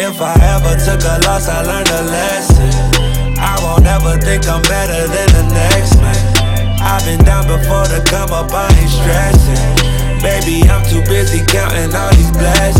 If I ever took a loss, I learned a lesson. I won't ever think I'm better than the next man. I've been down before to come up, I ain't stressing. Baby, I'm too busy counting all these blessings.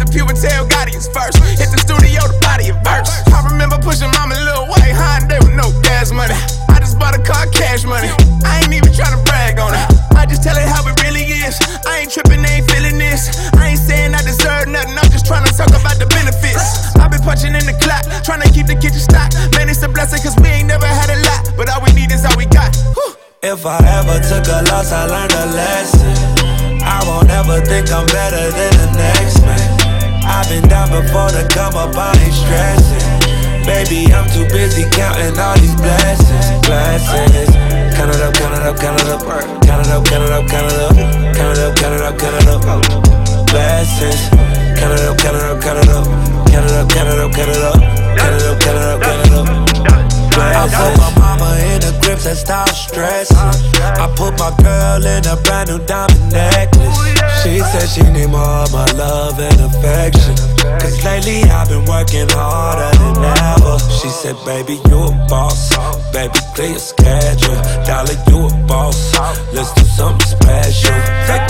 The Gotti is first. Hit the studio, the body a verse. I remember pushing mama little white Hyundai with no gas money. I just bought a car, cash money. I ain't even trying to brag on it. I just tell it how it really is. I ain't tripping, ain't feeling this. I ain't saying I deserve nothing, I'm just trying to talk about the benefits. I've been punching in the clock, trying to keep the kitchen stocked. Man, it's a blessing, cause we ain't never had a lot. But all we need is all we got. If I ever took a loss, I learned a lesson. I won't ever think I'm better than the next man. I've been down before to come up, I ain't stressing. Baby, I'm too busy counting all these blessings. Blessings. Count it up, count it up, count it up. Count it up, count it up, count it up. Count it up, count it up, count it up. Blessings. Count it up, count it up, count it up. Count it up, count it up, count it up. Count it up, count it up, count it up. I put my mama in the grips and stop stressing. I put my girl in a brand new diamond necklace. She need more of my love and affection. Cause lately I've been working harder than ever. She said, baby, you a boss. Baby, clear your schedule. Dollar, you a boss. Let's do something special. Take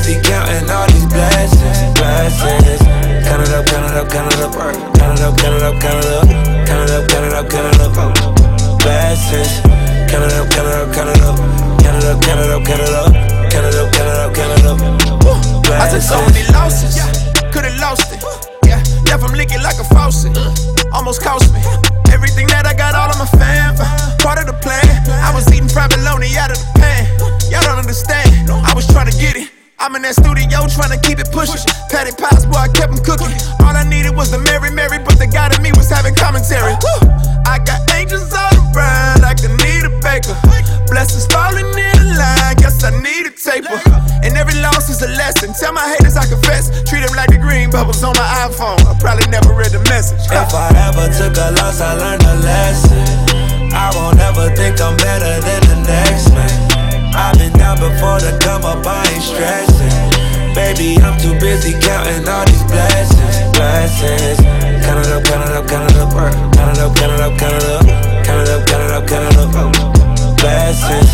busy counting all these blessings. Blessings. Count it up, count it up, count it up. Count it up, count it up, count it up. Count it up, count it up, count it up. Blessings. Count it up, count it up, count it up. Count it up, count it up, count it up. Count it up, count it up, count it up. I took so many losses, could've lost it. Yeah, left them leaking like a faucet. Almost cost me everything that I got, all of my fam. Part of the plan. I was eating fried bologna out of the I'm in that studio trying to keep it pushing. Patty pies, boy, I kept them cooking. All I needed was the Mary Mary, but the guy in me was having commentary. I got angels all around, like I need a baker. Blessings falling in the line, guess I need a taper. And every loss is a lesson. Tell my haters I confess. Treat them like the green bubbles on my iPhone. I probably never read the message. If I ever took a loss, I learned a lesson. I won't ever think I'm better than Blessings. Count it up, count it up, count it up. Count it up, count it up, count it up. Count it up, count it up, count it up. Blessings.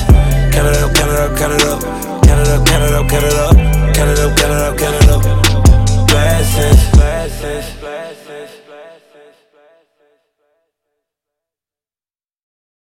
Count it up, count it up, count it up. Count it up, count it up, count it up. Count it up, count it up, count it up.